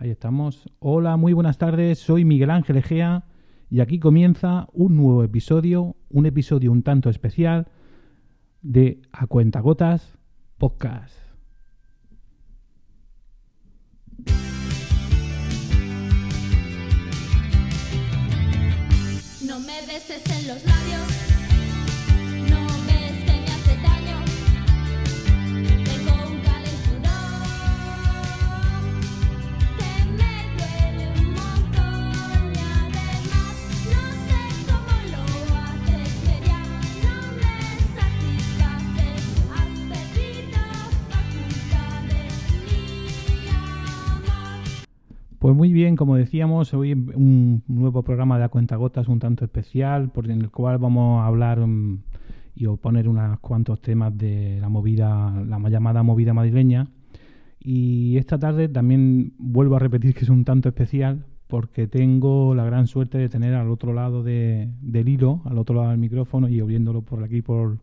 Ahí estamos. Hola, muy buenas tardes. Soy Miguel Ángel Egea y aquí comienza un nuevo episodio, un episodio un tanto especial de A Cuentagotas Podcast. No me beses en los labios, Pues muy bien, como decíamos, hoy un nuevo programa de A Cuentagotas un tanto especial, por en el cual vamos a hablar mm, y a poner unos cuantos temas de la movida, la llamada movida madrileña. Y esta tarde también vuelvo a repetir que es un tanto especial porque tengo la gran suerte de tener al otro lado de- del hilo, al otro lado del micrófono y oyéndolo por aquí por,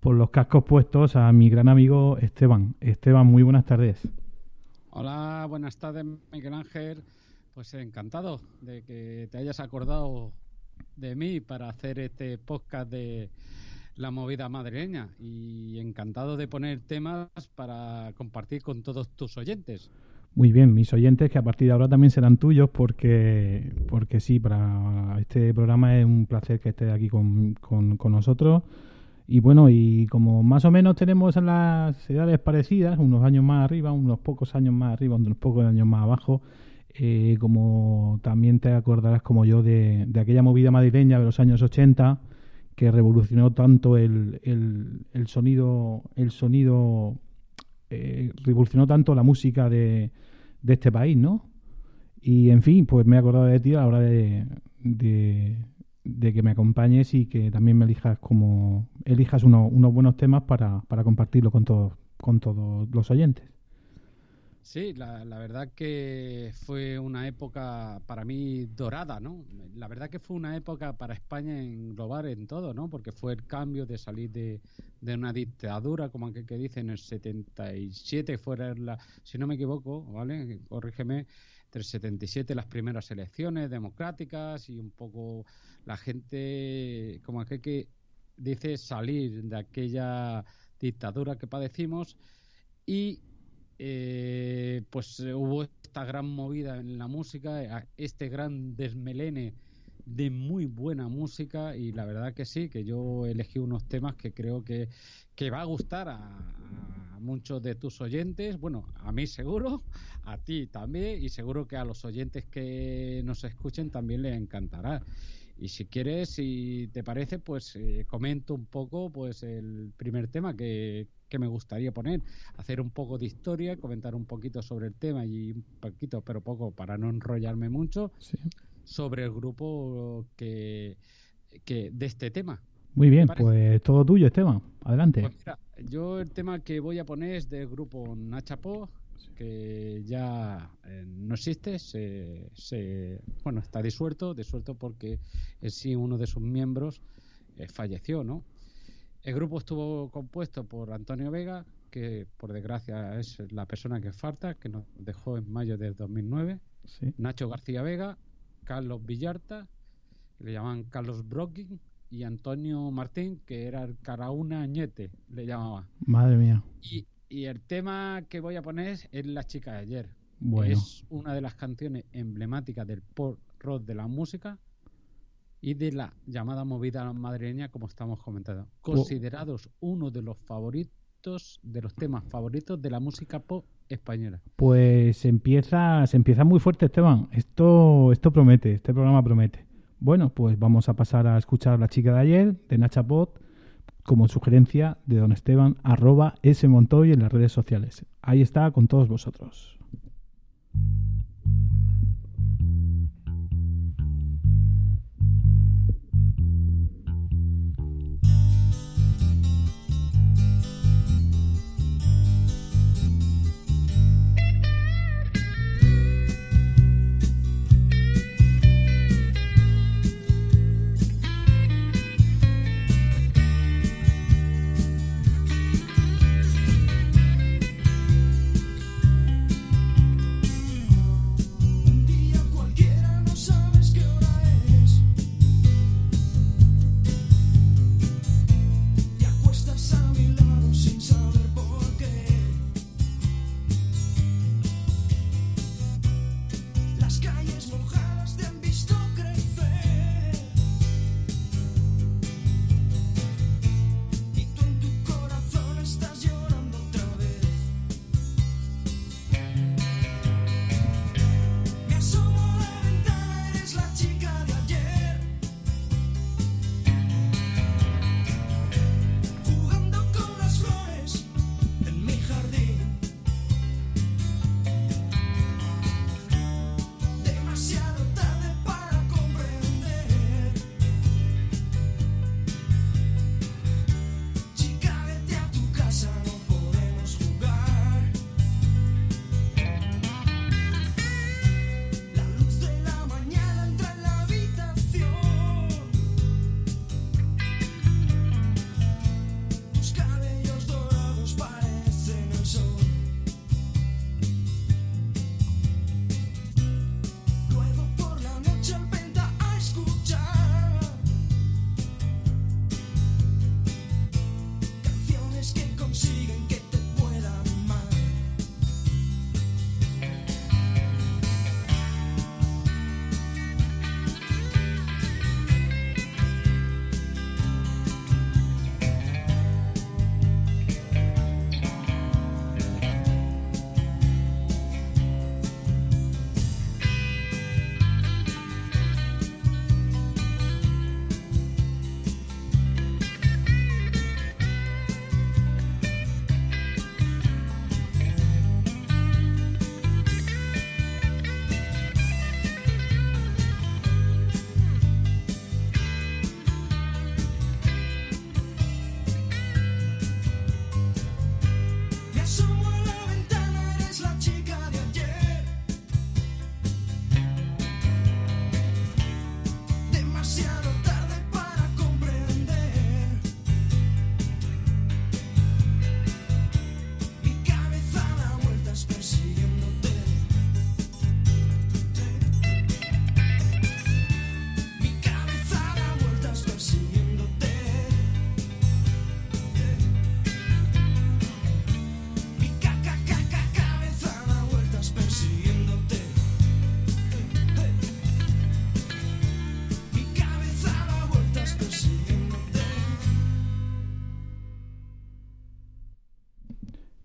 por los cascos puestos a mi gran amigo Esteban. Esteban, muy buenas tardes. Hola, buenas tardes, Miguel Ángel. Pues encantado de que te hayas acordado de mí para hacer este podcast de la movida madrileña y encantado de poner temas para compartir con todos tus oyentes. Muy bien, mis oyentes que a partir de ahora también serán tuyos porque, porque sí, para este programa es un placer que estés aquí con, con- con nosotros. Y bueno, y como más o menos tenemos las edades parecidas, unos años más arriba, unos pocos años más arriba, unos pocos años más abajo, eh, como también te acordarás como yo de, de aquella movida madrileña de los años 80 que revolucionó tanto el, el- sonido, el sonido eh, revolucionó tanto la música de, de este país, ¿no? Y en fin, pues me he acordado de ti a la hora de, de que me acompañes y que también me elijas como elijas uno- unos buenos temas para, para compartirlo con todos con todos los oyentes. Sí, la, la verdad que fue una época para mí dorada, ¿no? La verdad que fue una época para España englobar en todo, ¿no? Porque fue el cambio de salir de, de una dictadura, como aquel que dice, en el 77 fuera la, si no me equivoco, ¿vale? Corrígeme, entre el 77 las primeras elecciones democráticas y un poco la gente, como aquel que dice, salir de aquella dictadura que padecimos y eh, pues hubo esta gran movida en la música, este gran desmelene de muy buena música y la verdad que sí, que yo elegí unos temas que creo que, que va a gustar a muchos de tus oyentes, bueno, a mí seguro, a ti también y seguro que a los oyentes que nos escuchen también les encantará. Y si quieres, si te parece, pues eh, comento un poco pues el primer tema que, que me gustaría poner, hacer un poco de historia, comentar un poquito sobre el tema y un poquito, pero poco, para no enrollarme mucho, Sí. sobre el grupo que, que de este tema. Muy bien, pues todo tuyo, Esteban. Adelante. Pues mira, yo el tema que voy a poner es del grupo Nachapó, que ya eh, no existe, se, se- bueno, está disuelto, disuelto porque en sí uno de sus miembros eh, falleció, ¿no? El grupo estuvo compuesto por Antonio Vega, que por desgracia es la persona que falta, que nos dejó en mayo del 2009, Sí. Nacho García Vega, Carlos Villarta, que le llamaban Carlos Brocking, y Antonio Martín, que era el Caraúna Añete, le llamaba. Madre mía. Y, y el tema que voy a poner es La chica de ayer. Bueno. Es una de las canciones emblemáticas del pop rock de la música y de la llamada movida madrileña, como estamos comentando. Considerados uno de los favoritos, de los temas favoritos de la música pop española. Pues se empieza, se empieza muy fuerte, Esteban. Esto, esto promete, este programa promete. Bueno, pues vamos a pasar a escuchar La chica de ayer, de Nacha Pot, como sugerencia de don Esteban, arroba smontoy en las redes sociales. Ahí está con todos vosotros.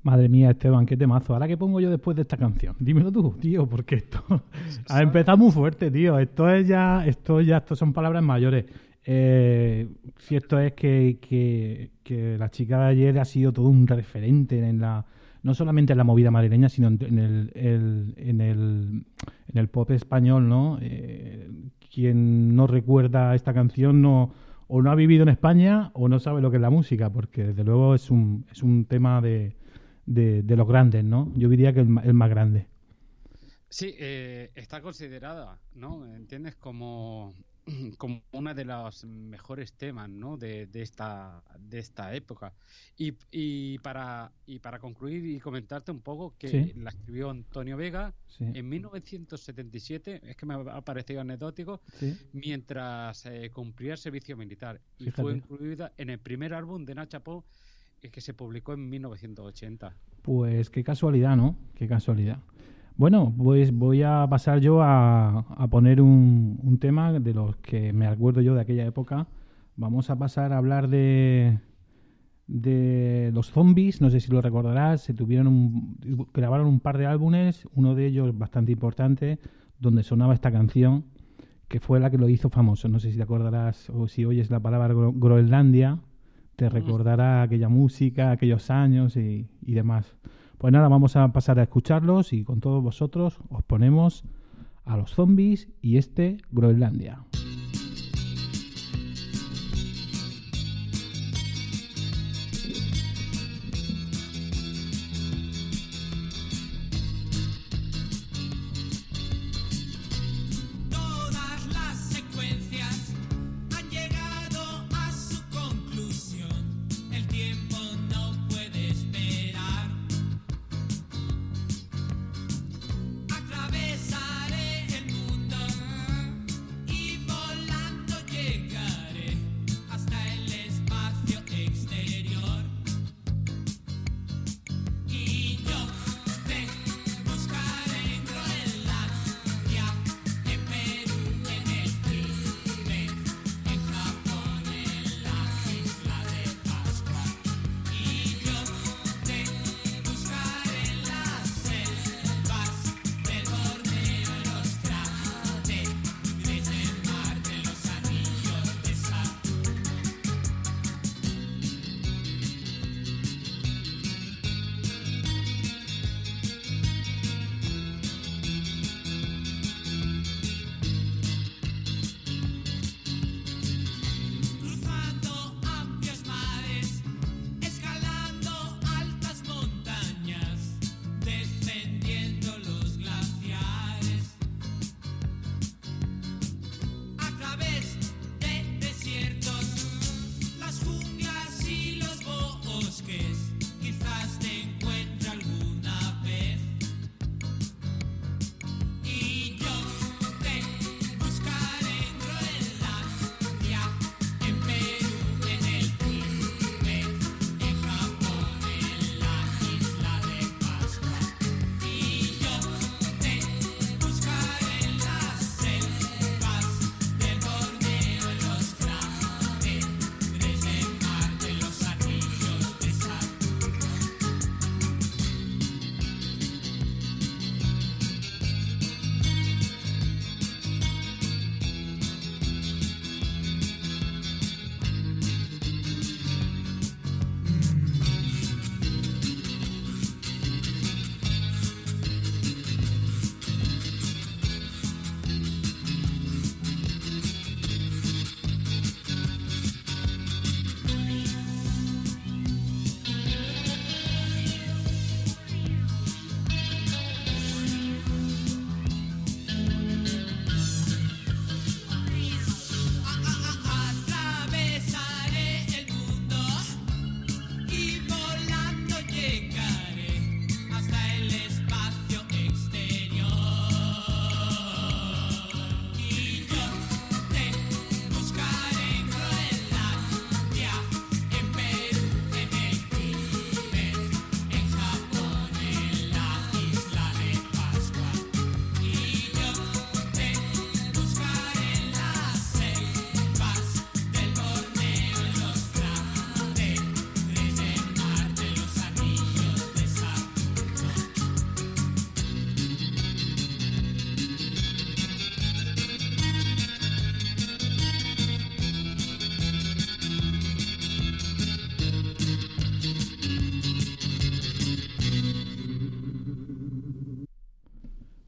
Madre mía, Esteban, qué temazo. Ahora que pongo yo después de esta canción. Dímelo tú, tío, porque esto ha empezado muy fuerte, tío. Esto es ya, esto ya, esto son palabras mayores. Eh, cierto es que, que, que la chica de ayer ha sido todo un referente en la, no solamente en la movida madrileña, sino en el, el- en el, en el pop español, ¿no? Eh, quien no recuerda esta canción no o no ha vivido en España o no sabe lo que es la música, porque desde luego es un, es un tema de, de, de los grandes, ¿no? Yo diría que el, el más grande. Sí, eh, está considerada, ¿no? ¿Entiendes? Como, como una de los mejores temas, ¿no? De, de esta, de esta época. Y, y, para, y para concluir y comentarte un poco que Sí. la escribió Antonio Vega Sí, en 1977, es que me ha parecido anecdótico, sí. mientras eh, cumplía el servicio militar. Y Fíjate. fue incluida en el primer álbum de Nacha que se publicó en 1980. Pues qué casualidad, ¿no? Qué casualidad. Bueno, pues voy a pasar yo a, a poner un, un tema de los que me acuerdo yo de aquella época. Vamos a pasar a hablar de, de los zombies, no sé si lo recordarás, se tuvieron un, grabaron un par de álbumes, uno de ellos bastante importante, donde sonaba esta canción, que fue la que lo hizo famoso. No sé si te acordarás o si oyes la palabra Gro- Groenlandia, te recordará aquella música, aquellos años y, y demás. Pues nada, vamos a pasar a escucharlos y con todos vosotros os ponemos a los zombies y este Groenlandia.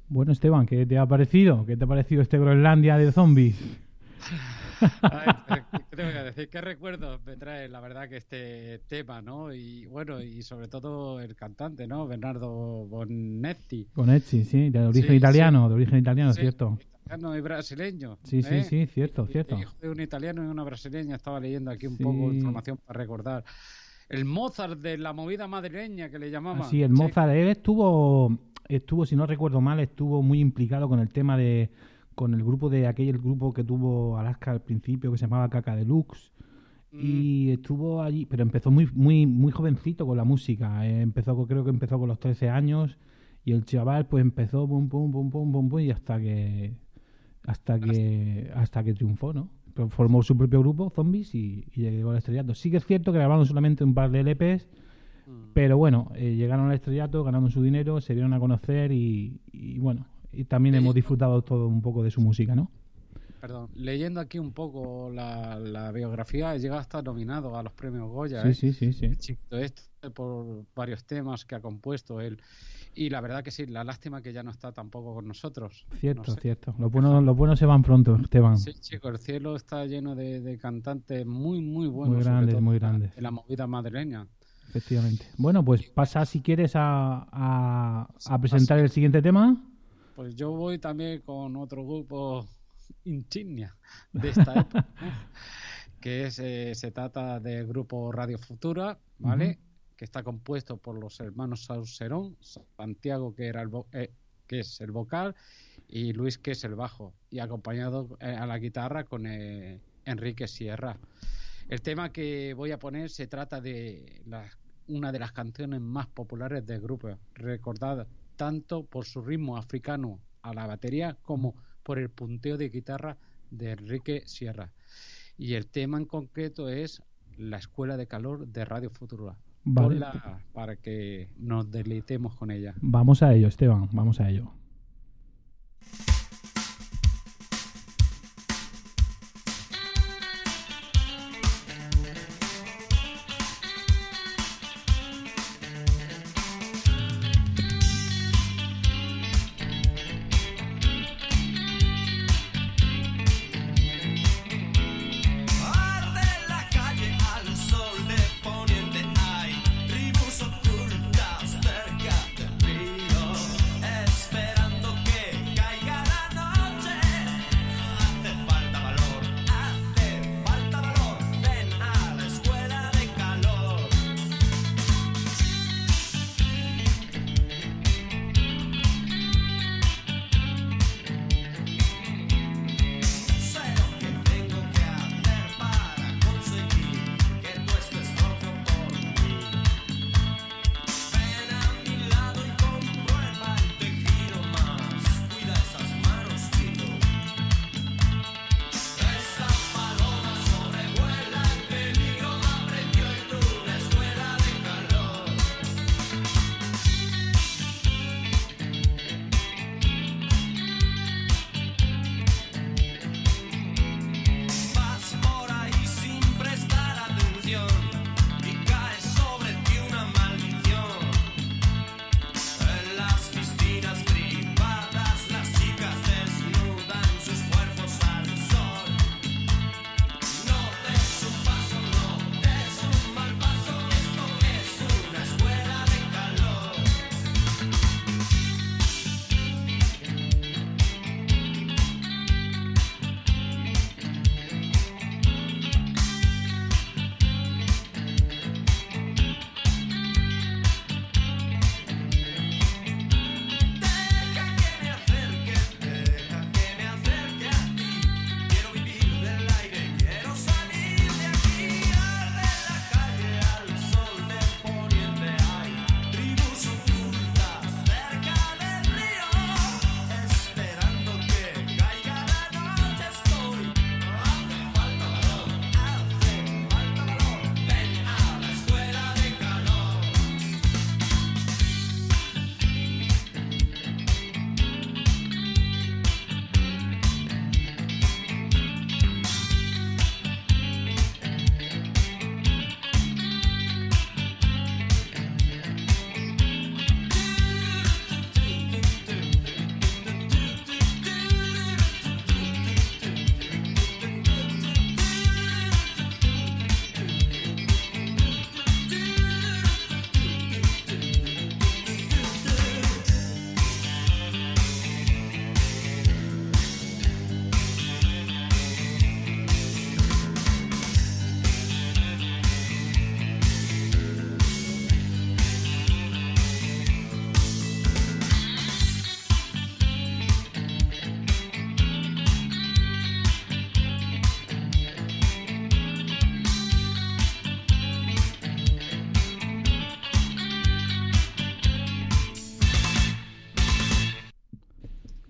Bueno, Esteban, ¿qué te ha parecido? ¿Qué te ha parecido este Groenlandia de zombies? A ver, ¿qué tengo que decir? ¿Qué recuerdos me trae la verdad que este tema, ¿no? Y bueno, y sobre todo el cantante, ¿no? Bernardo Bonetti. Con Etsy, sí, de origen Sí, italiano, de origen italiano, Sí, cierto. Italiano y brasileño. Sí, sí, ¿eh? sí, cierto, Y- cierto. Hijo de un italiano y una brasileña. Estaba leyendo aquí un Sí. poco información para recordar. El Mozart de la movida madrileña que le llamaban. El Sí, Mozart, él estuvo, estuvo, si no recuerdo mal, estuvo muy implicado con el tema de, con el grupo de aquel grupo que tuvo Alaska al principio, que se llamaba Caca Deluxe. mm, Y estuvo allí, pero empezó muy, muy, muy jovencito con la música. Eh, empezó, creo que empezó con los 13 años. Y el chaval, pues empezó pum, pum, pum, pum, pum, pum, y hasta que, hasta que, hasta que triunfó, ¿no? Formó su propio grupo, Zombies, y, y llegó al estrellato. Sí que es cierto que grabaron solamente un par de LPs, mm. pero bueno, eh, llegaron al estrellato, ganaron su dinero, se dieron a conocer y, y bueno, y también hemos disfrutado todo un poco de su música, ¿no? Perdón, leyendo aquí un poco la, la biografía, llega hasta nominado a los premios Goya. Sí, ¿eh? sí, sí, sí. Chico este por varios temas que ha compuesto él. Y la verdad que sí, la lástima que ya no está tampoco con nosotros. Cierto, No sé. cierto. Los buenos, los buenos se van pronto, Esteban. Sí, chico, el cielo está lleno de, de cantantes muy, muy buenos. Muy grandes, muy grandes. De la movida madrileña. Efectivamente. Bueno, pues pasa si quieres a, a, a presentar el siguiente tema. Pues yo voy también con otro grupo insignia de esta época, que es, eh, se trata del grupo Radio Futura, ¿vale? Que está compuesto por los hermanos Saucerón, Santiago, que, era el eh, que es el vocal, y Luis, que es el bajo, y acompañado eh, a la guitarra con eh, Enrique Sierra. El tema que voy a poner se trata de la- una de las canciones más populares del grupo, recordada tanto por su ritmo africano a la batería como por el punteo de guitarra de Enrique Sierra. Y el tema en concreto es la Escuela de Calor de Radio Futura. Vale. Ponla para que nos deleitemos con ella. Vamos a ello, Esteban, vamos a ello.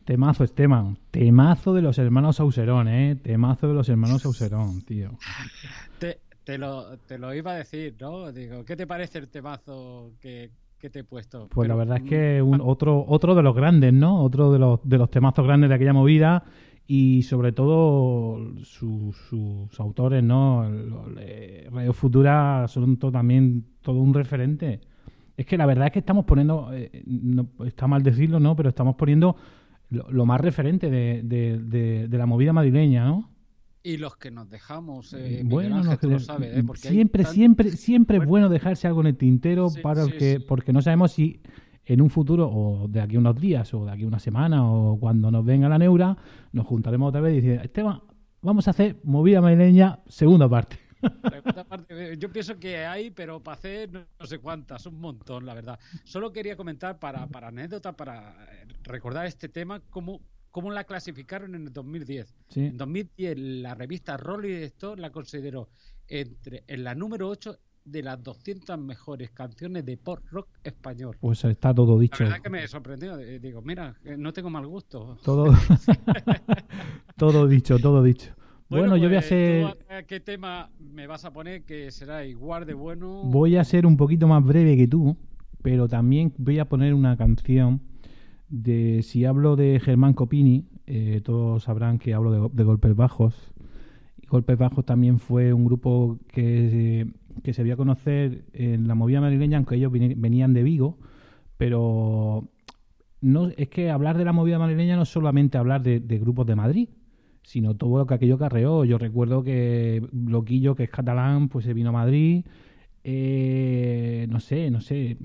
Temazo, Esteban. Temazo de los hermanos Auserón, ¿eh? Temazo de los hermanos Auserón, tío. Te, te lo, te lo iba a decir, ¿no? Digo, ¿qué te parece el temazo que, que te he puesto? Pues la verdad es mm, que un, otro, otro de los grandes, ¿no? Otro de los, de los temazos grandes de aquella movida y sobre todo su- sus autores, ¿no? Radio Futura son to- también todo un referente. Es que la verdad es que estamos poniendo, eh, no, está mal decirlo, ¿no? Pero estamos poniendo lo, lo más referente de, de- de- de la movida madrileña, ¿no? Y los que nos dejamos, eh, bueno, Ángel, lo sabes, ¿eh? Porque siempre, tan- siempre, siempre es Bueno. bueno dejarse algo en el tintero Sí, para sí, que, sí. porque no sabemos si en un futuro o de aquí a unos días o de aquí a una semana o cuando nos venga la neura nos juntaremos otra vez y decir Esteban, vamos a hacer movida madrileña segunda parte. La parte, yo pienso que hay, pero para hacer no, no sé cuántas, un montón, la verdad. Solo quería comentar para, para anécdota, para eh, recordar este tema, cómo, cómo la clasificaron en el 2010. Sí. En 2010 la revista Rolling Stone la consideró entre en la número 8 de las 200 mejores canciones de pop rock español. Pues está todo La dicho. verdad que me sorprendió. eh, Digo, mira, eh, no tengo mal gusto. Todo, todo dicho, todo dicho. Bueno, yo voy a pues, ser, ¿tú a ¿Qué tema me vas a poner que será igual de bueno? voy a ser un poquito más breve que tú, pero también voy a poner una canción de si hablo de Germán Copini, eh, todos sabrán que hablo de, de Golpes Bajos. Golpes Bajos también fue un grupo que, que se vio a conocer en la movida madrileña, aunque ellos venían de Vigo, pero no es que hablar de la movida madrileña no es solamente hablar de, de grupos de Madrid, sino todo lo que aquello carreó. Yo recuerdo que Loquillo, que es catalán, pues se vino a Madrid. Eh, no sé, no sé.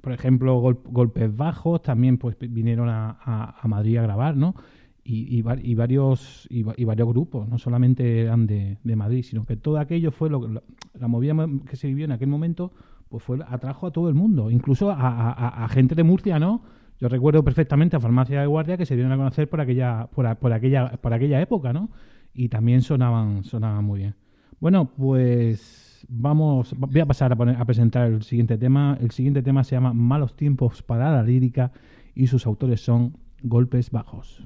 Por ejemplo, Gol- Golpes Bajos también pues vinieron a, a- Madrid a grabar, ¿no? Y, y va- y varios y, va- y varios grupos, no solamente eran de, de Madrid, sino que todo aquello fue lo que la, movida mo- que se vivió en aquel momento, pues fue atrajo a todo el mundo, incluso a- a gente de Murcia, ¿no? Yo recuerdo perfectamente a Farmacia de Guardia que se dieron a conocer por aquella, por, aquella, por aquella época, ¿no? Y también sonaban, sonaban muy bien. Bueno, pues vamos, voy a pasar a, poner- a presentar el siguiente tema. El siguiente tema se llama Malos tiempos para la lírica y sus autores son Golpes Bajos.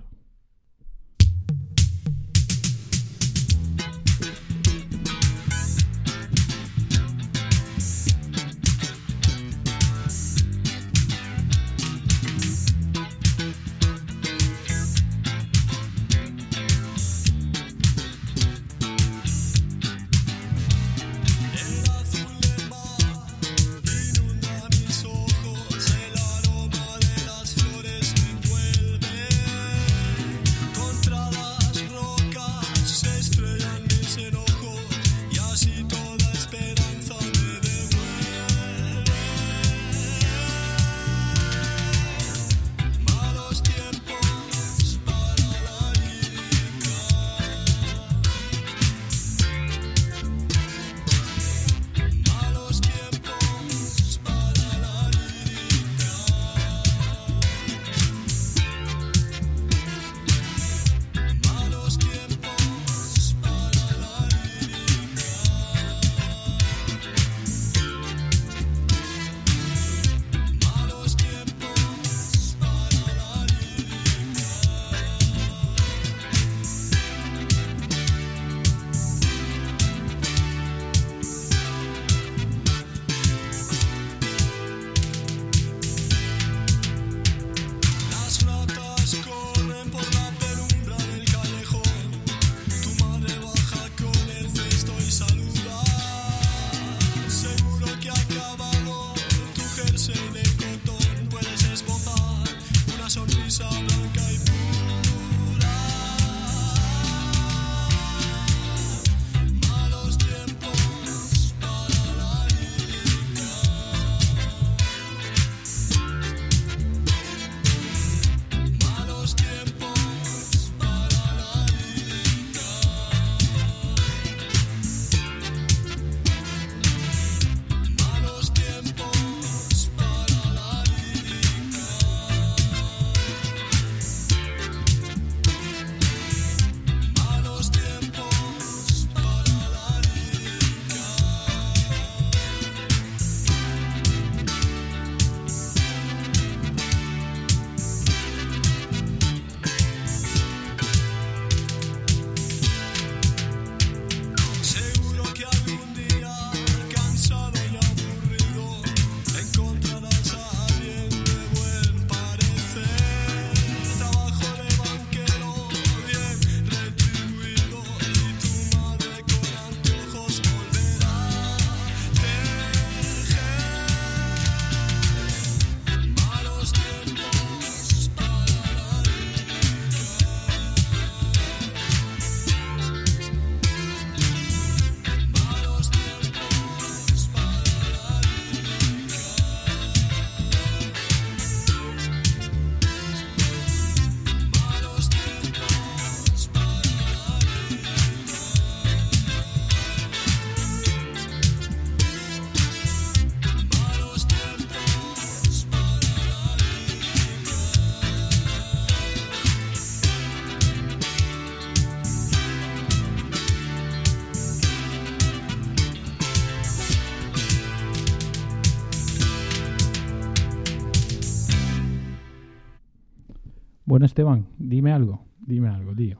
Bueno, Esteban, dime algo. Dime algo, tío.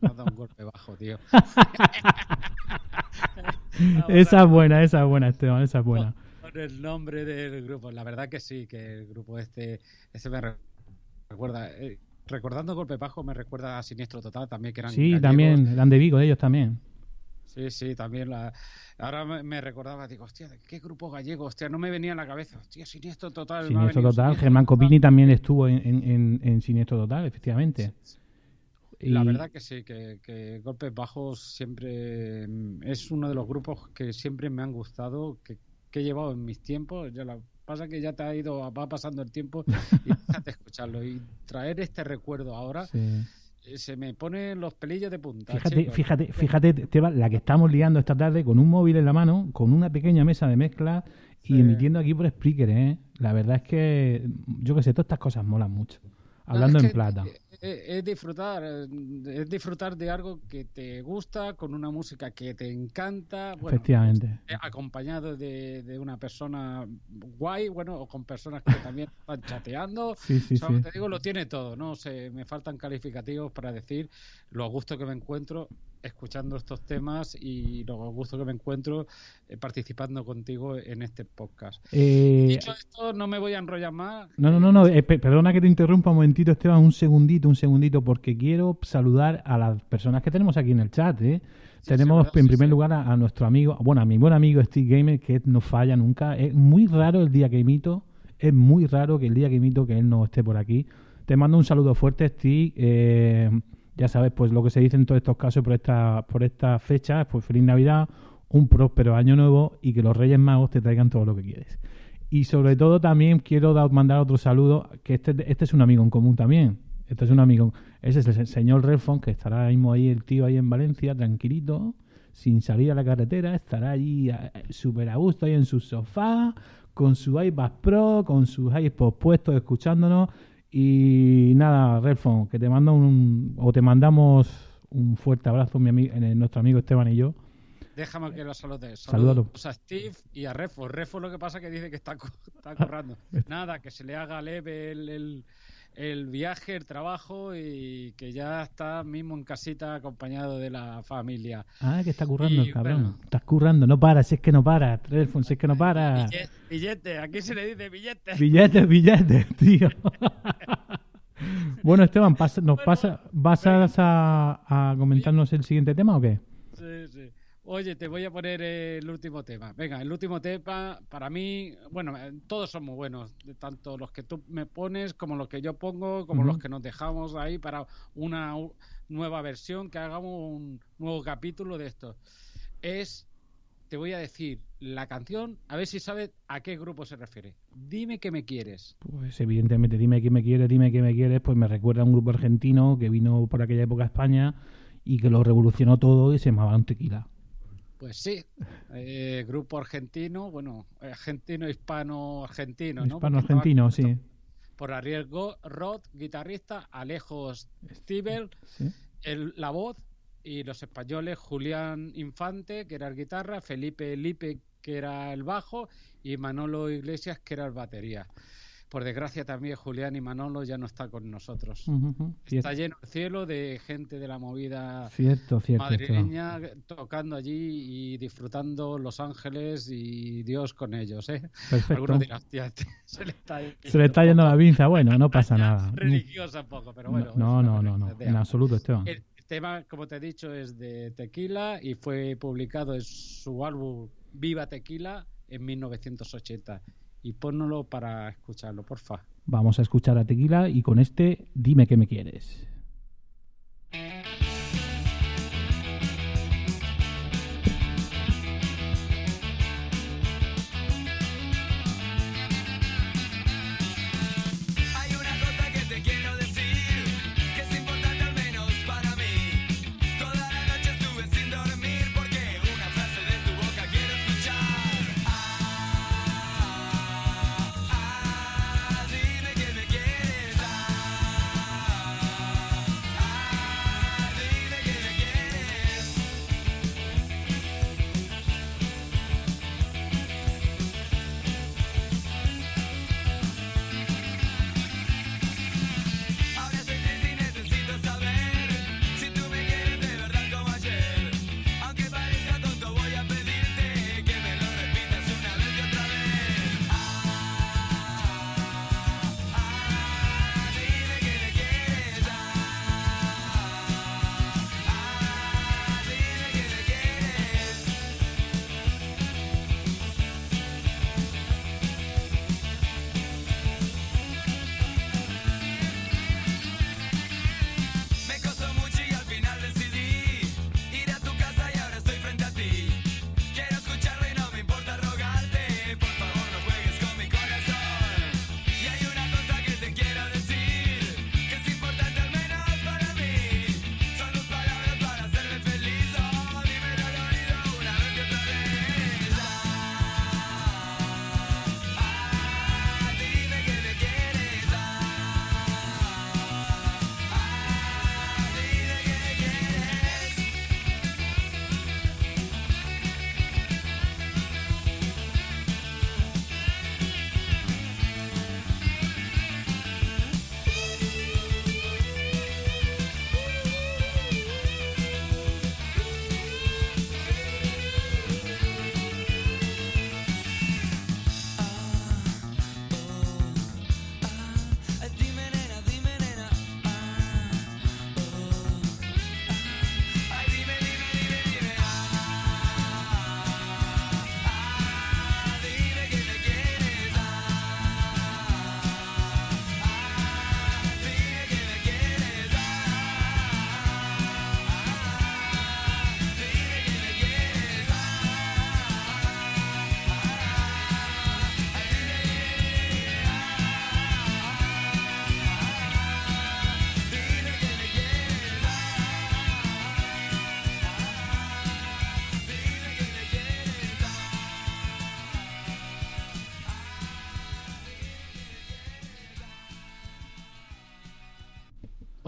Me has dado un golpe bajo, tío. Esa es buena, esa es buena, Esteban, esa es buena. Con el nombre del grupo. La verdad que sí, que el grupo este, este me re- recuerda. eh, recordando Golpe Bajo me recuerda a Siniestro Total también, que eran Sí, gallegos. también, eran de Vigo, ellos también. Sí, sí, también la... Ahora me, recordaba, digo, hostia, ¿de qué grupo gallego? Hostia, no me venía en la cabeza. Hostia, Siniestro Total. Siniestro Total. Siniestro Germán Total. Copini también estuvo en, en, en- Siniestro Total, efectivamente. La Y- verdad que sí, que, que Golpes Bajos siempre mm, es uno de los grupos que siempre me han gustado, que, que he llevado en mis tiempos. Ya la pasa que ya te ha ido, va pasando el tiempo y déjate escucharlo. Y traer este recuerdo ahora, sí. Eh, se me ponen los pelillos de punta. Fíjate, chicos. fíjate, fíjate, Esteban, la que estamos liando esta tarde con un móvil en la mano, con una pequeña mesa de mezcla y Sí. emitiendo aquí por Spreaker, ¿eh? La verdad es que, yo que sé, todas estas cosas molan mucho. Hablando es en plata. eh, eh, Es disfrutar, eh, es disfrutar de algo que te gusta, con una música que te encanta. Bueno, Efectivamente. acompañado de, de una persona guay, bueno, o con personas que también están chateando. Sí, sí, O sea, sí. te digo, lo tiene todo, no sé, me faltan calificativos para decir lo a gusto que me encuentro escuchando estos temas y lo gusto que me encuentro eh, participando contigo en este podcast. Eh, Dicho esto, no me voy a enrollar más. No, no, no, no. eh, pe- perdona que te interrumpa un momentito, Esteban, un segundito, un segundito, porque quiero saludar a las personas que tenemos aquí en el chat. ¿eh? Sí, tenemos sí, verdad, en sí, primer lugar a, a nuestro amigo, bueno, a mi buen amigo Steve Gamer, que no falla nunca. Es muy raro el día que imito, es muy raro que el día que imito que él no esté por aquí. Te mando un saludo fuerte, Steve. Ya sabes, pues lo que se dice en todos estos casos por esta, por esta fecha, pues feliz Navidad, un próspero año nuevo y que los Reyes Magos te traigan todo lo que quieres. Y sobre todo también quiero dar- mandar otro saludo, que este, este es un amigo en común también. Este es un amigo. Ese es el señor Redfone, que estará ahora mismo ahí, el tío ahí en Valencia, tranquilito, sin salir a la carretera, estará allí eh, súper a gusto ahí en su sofá, con su iPad Pro, con sus iPods puestos, escuchándonos. Y nada, Redfone, que te mando un, o te mandamos un fuerte abrazo, mi ami- eh, nuestro amigo Esteban y yo. Déjame que lo salude. Salúdalo. Saludos a Steve y a Refo. Refo lo que pasa que dice que está, está currando. Nada, que se le haga leve el, el- el viaje, el trabajo y que ya está mismo en casita acompañado de la familia. Ah, que está currando Y, el cabrón. bueno. Estás currando, no para, si es que no para. Redfone, si es que no para. Billete, billete, aquí se le dice billete. Billetes, billetes, tío. bueno, Esteban, pasa- ¿nos Bueno, pasa, ¿vas a, a comentarnos el siguiente tema o qué? Oye, te voy a poner el último tema. Venga, el último tema, para mí, bueno, eh, todos son muy buenos, tanto los que tú me pones como los que yo pongo, como los que nos dejamos ahí para una nueva versión, que hagamos un nuevo capítulo de esto. Es, te voy a decir la canción, a ver si sabes a qué grupo se refiere. Dime que me quieres. Pues evidentemente, dime que me quieres, dime que me quieres, pues me recuerda a un grupo argentino que vino por aquella época a España y que lo revolucionó todo y se llamaba tequila. Pues sí, eh, grupo argentino, bueno, argentino, hispano, argentino, ¿no? Porque estaba Hispano-argentino, sí. por Ariel Roth, guitarrista, Alejo Stiebel, sí. el- la voz, y los españoles Julián Infante, que era el guitarra, Felipe Lipe, que era el bajo, y Manolo Iglesias, que era el batería. Por desgracia también Julián y Manolo ya no están con nosotros. Está Cierto, lleno el cielo de gente de la movida cierto, cierto. Madrileña tocando allí y disfrutando Los Ángeles y Dios con ellos, ¿eh? Perfecto. Algunos dirán, "Hostia, este se le está, Se le está yendo la pinza, bueno, no pasa nada. religiosa un poco, pero bueno. No, no, no, no, en absoluto, Esteban. El tema, como te he dicho, es de Tequila y fue publicado en su álbum Viva Tequila en 1980. Y pónnoslo para escucharlo, porfa. Vamos a escuchar a Tequila y con este, dime que me quieres.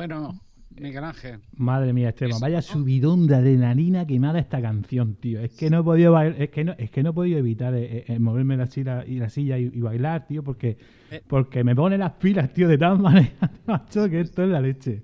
Bueno, Miguel Ángel. Madre mía, Esteban, vaya ¿no? subidón de adrenalina que me ha dado esta canción, tío. Es que no he podido bail- es que no, es que no he podido evitar eh, eh, moverme la silla y la silla y, y bailar, tío, porque, Eh. porque me pone las pilas, tío, de tal manera, macho, que esto es la leche.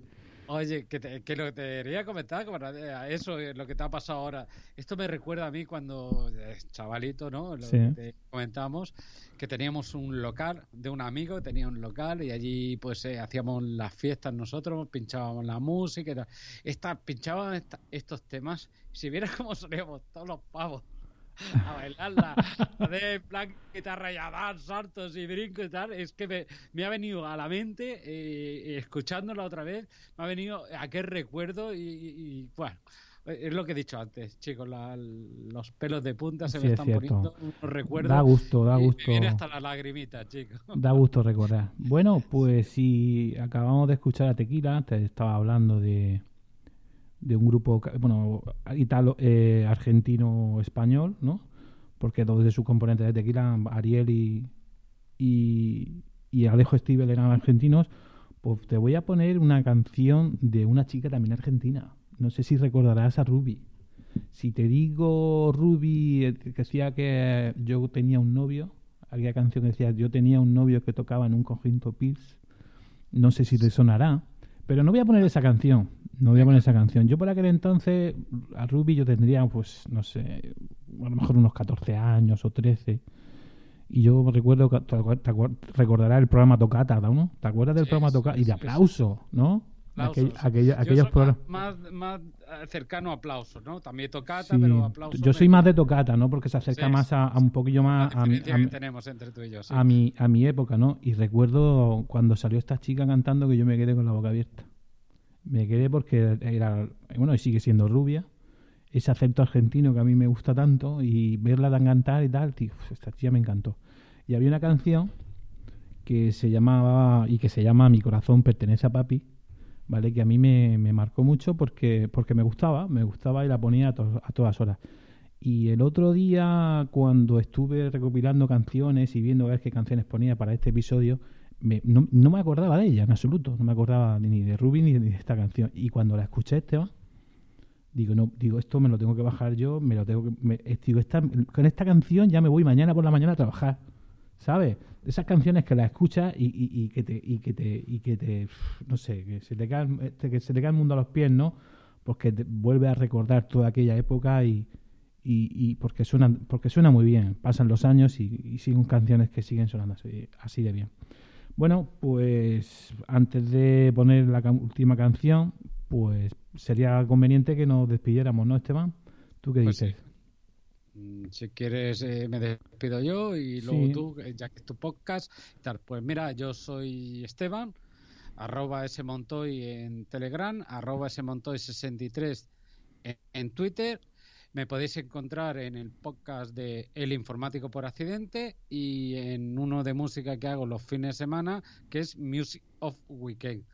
Oye, que, te- que lo que te quería comentar, a eso es lo que te ha pasado ahora. Esto me recuerda a mí cuando, eh, chavalito, ¿no? Lo Sí. que te comentamos, que teníamos un local de un amigo, tenía un local y allí pues eh, hacíamos las fiestas nosotros, pinchábamos la música y tal. Esta, pinchábamos esta- estos temas, si vieras cómo solíamos todos los pavos a bailarla, de en plan guitarra y a dar saltos y brincos y tal, es que me, me ha venido a la mente, eh, escuchándola otra vez, me ha venido aquel recuerdo y, y- bueno, es lo que he dicho antes, chicos, la- los pelos de punta se Sí, me es están cierto. poniendo unos recuerdos. Da gusto, da gusto. Me viene hasta la lagrimita, chicos. Da gusto recordar. Bueno, pues si acabamos de escuchar a Tequila, te estaba hablando de, de un grupo, bueno, italo, eh, argentino-español, ¿no? Porque dos de sus componentes de Tequila, Ariel y, y, Alejo Stivel eran argentinos. Pues te voy a poner una canción de una chica también argentina. No sé si recordarás a Ruby. Si te digo Ruby, eh, que decía que yo tenía un novio, aquella canción que decía yo tenía un novio que tocaba en un conjunto Pills, no sé si te sonará, pero no voy a poner esa canción, no voy a poner esa canción. Yo por aquel entonces, a Ruby yo tendría, pues, no sé, a lo mejor unos 14 años o 13. Y yo recuerdo, que- te recordarás el programa Tocata, ¿no? ¿Te acuerdas del Sí, programa sí, Tocata? Y sí, de sí, sí. aplauso, ¿no? Aquell- aquella- Yo aquellos soy programas. más, más eh, cercano a aplausos, ¿no? También tocata, Sí, pero aplausos. yo soy más de tocata, ¿no? Porque se acerca Sí, más a, a un poquillo más a, mi- tenemos entre tú y yo, sí. a mi, a mi época, ¿no? Y recuerdo cuando salió esta chica cantando que yo me quedé con la boca abierta. Me quedé porque era, bueno, y sigue siendo rubia. Ese acento argentino que a mí me gusta tanto y verla tan cantar y tal, tío, esta chica me encantó. Y había una canción que se llamaba y que se llama Mi corazón pertenece a papi, ¿vale? Que a mí me, me marcó mucho porque, porque me gustaba, me gustaba y la ponía a, a todas horas. Y el otro día, cuando estuve recopilando canciones y viendo a ver qué canciones ponía para este episodio, me- no, no me acordaba de ella en absoluto. No me acordaba ni de Ruby ni de esta canción. Y cuando la escuché, Esteban, digo, no, digo, esto me lo tengo que bajar yo, me lo tengo que. me- eh, digo, esta- con esta canción ya me voy mañana por la mañana a trabajar. ¿Sabes? Esas canciones que las escuchas y, y- que te, y que te, y que te, no sé, que se te cae, este, se te cae el mundo a los pies, ¿no? Porque te vuelve a recordar toda aquella época y, y, porque suena, porque suena muy bien. Pasan los años y, siguen canciones que siguen sonando así de bien. Bueno, pues antes de poner la última canción, pues sería conveniente que nos despidiéramos, ¿no, Esteban? ¿Tú qué Pues dices? sí. Mm, Si quieres, eh, me despido yo y luego Sí. tú, eh, ya que es tu podcast. tal. Pues mira, yo soy Esteban, arroba smontoy en Telegram, arroba smontoy63 en, en Twitter. Me podéis encontrar en el podcast de El Informático por Accidente y en uno de música que hago los fines de semana, que es Music of Weekend.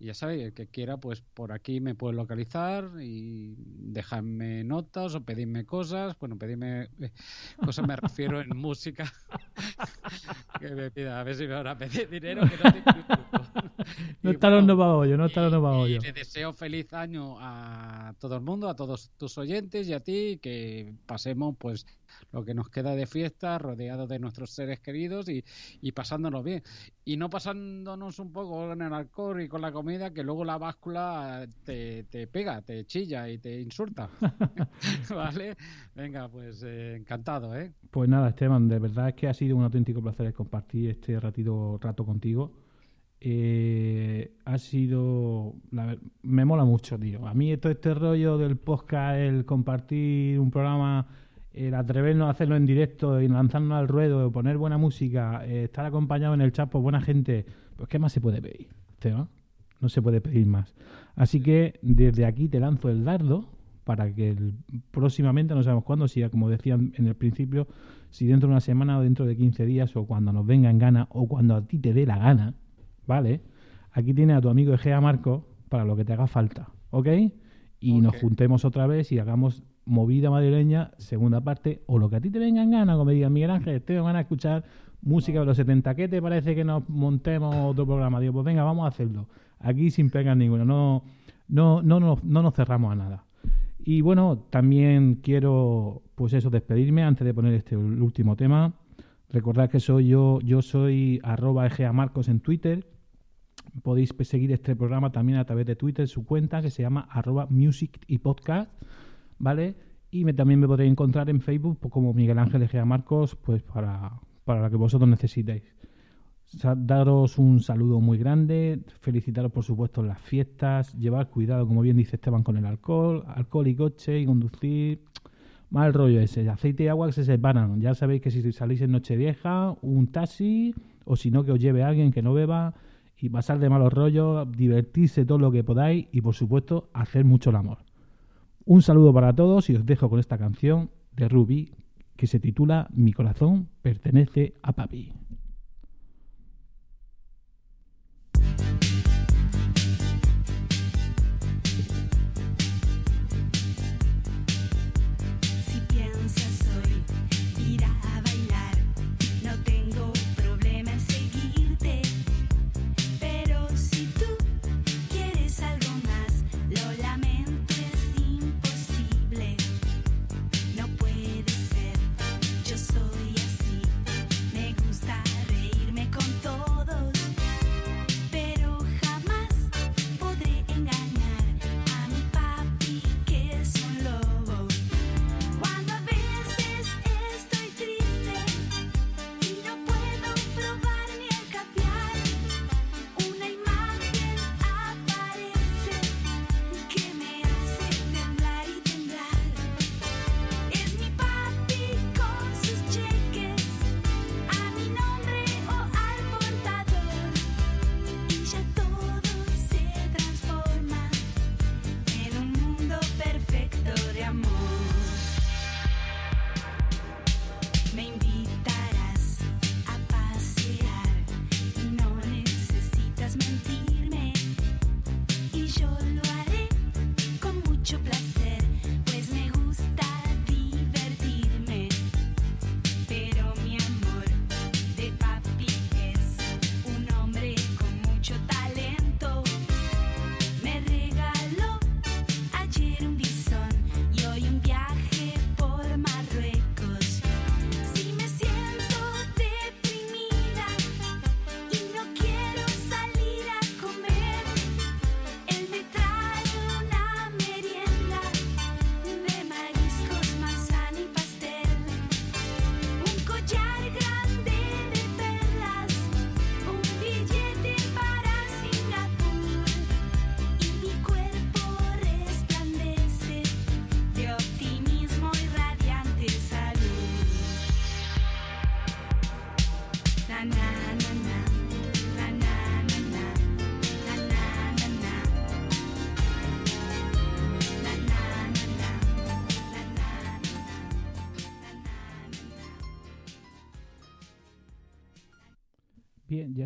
Y ya sabéis, el que quiera, pues por aquí me puede localizar y dejarme notas o pedirme cosas. Bueno, pedirme eh, cosas me refiero en música. que me pida, a ver si me van a pedir dinero. Que no tengo. No está bueno, pa' hoyo, no está y- dando pa' y hoyo. le deseo feliz año a todo el mundo, a todos tus oyentes y a ti, que pasemos pues lo que nos queda de fiesta, rodeados de nuestros seres queridos y, y pasándonos bien. Y no pasándonos un poco con el alcohol y con la comida, que luego la báscula te, te pega, te chilla y te insulta. ¿Vale? Venga, pues eh, encantado, ¿eh? Pues nada, Esteban, de verdad es que ha sido un auténtico placer compartir este ratito, rato contigo. Eh, ha sido. la me mola mucho, tío. A mí todo este rollo del podcast, el compartir un programa, el atrevernos a hacerlo en directo y lanzarnos al ruedo, poner buena música, eh, estar acompañado en el chat por buena gente, pues ¿qué más se puede pedir, Esteban? No se puede pedir más. Así que desde aquí te lanzo el dardo para que el- próximamente, no sabemos cuándo, si como decían en el principio, si dentro de una semana o dentro de 15 días o cuando nos venga en gana o cuando a ti te dé la gana, ¿vale? Aquí tienes a tu amigo Egea Marco para lo que te haga falta, ¿ok? Y nos juntemos otra vez y hagamos movida madrileña, segunda parte, o lo que a ti te venga en gana, como me digan Miguel Ángel, te van a escuchar música de los 70, ¿qué te parece que nos montemos otro programa? Digo, pues venga, vamos a hacerlo. aquí sin pegas ninguna, no, no, no, no, no nos cerramos a nada. Y bueno, también quiero, pues eso, despedirme antes de poner este último tema. Recordad que soy yo, yo soy arroba Egea Marcos en Twitter. Podéis seguir este programa también a través de Twitter, su cuenta que se llama arroba music y podcast, ¿vale? Y me, también me podréis encontrar en Facebook pues, como Miguel Ángel Egea Marcos, pues para, para lo que vosotros necesitéis. Daros un saludo muy grande, felicitaros por supuesto en las fiestas, llevar cuidado, como bien dice Esteban, con el alcohol, alcohol y coche y conducir, mal rollo ese, aceite y agua que se separan, ya sabéis que si salís en Nochevieja, un taxi, o si no que os lleve alguien que no beba, y pasar de malos rollos, divertirse todo lo que podáis y por supuesto hacer mucho el amor. Un saludo para todos y os dejo con esta canción de Ruby que se titula Mi corazón pertenece a papi.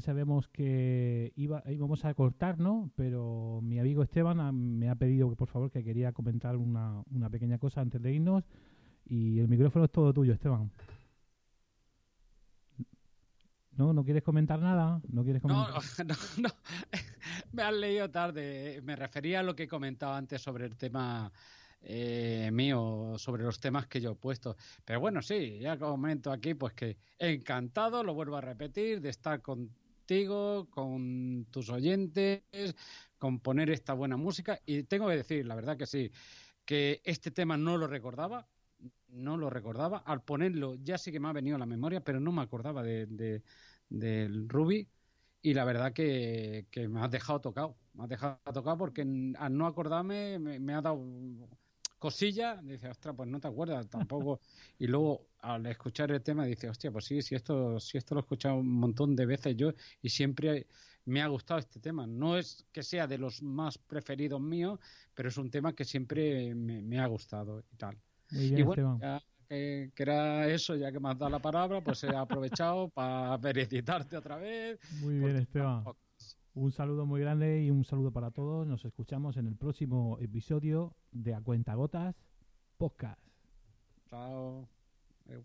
Sabemos que iba, íbamos a cortar, ¿no? Pero mi amigo Esteban me ha pedido que por favor que quería comentar una, pequeña cosa antes de irnos y el micrófono es todo tuyo, Esteban. ¿No? ¿No quieres comentar nada? ¿No quieres No, comentar? no, no. Me has leído tarde. Me refería a lo que comentaba antes sobre el tema eh, mío, sobre los temas que yo he puesto. Pero bueno, sí, ya comento aquí, pues que encantado, lo vuelvo a repetir, de estar con tus oyentes, con poner esta buena música. Y tengo que decir, la verdad que sí, que este tema no lo recordaba, no lo recordaba. Al ponerlo ya sí que me ha venido a la memoria, pero no me acordaba de, de- del Ruby. Y la verdad que, que me has dejado tocado. Me has dejado tocado porque al no acordarme me, me ha dado cosilla. Dice, ostras, pues no te acuerdas tampoco. y luego al escuchar el tema dice, hostia, pues sí, si esto, si esto lo he escuchado un montón de veces yo y siempre me ha gustado este tema. No es que sea de los más preferidos míos, pero es un tema que siempre me, me ha gustado y tal. Muy bien, Y bueno, ya que, que era eso, ya que me has dado la palabra, pues he aprovechado para felicitarte otra vez. Muy bien, Esteban. Un saludo muy grande y un saludo para todos. Nos escuchamos en el próximo episodio de A Cuentagotas Podcast. Chao.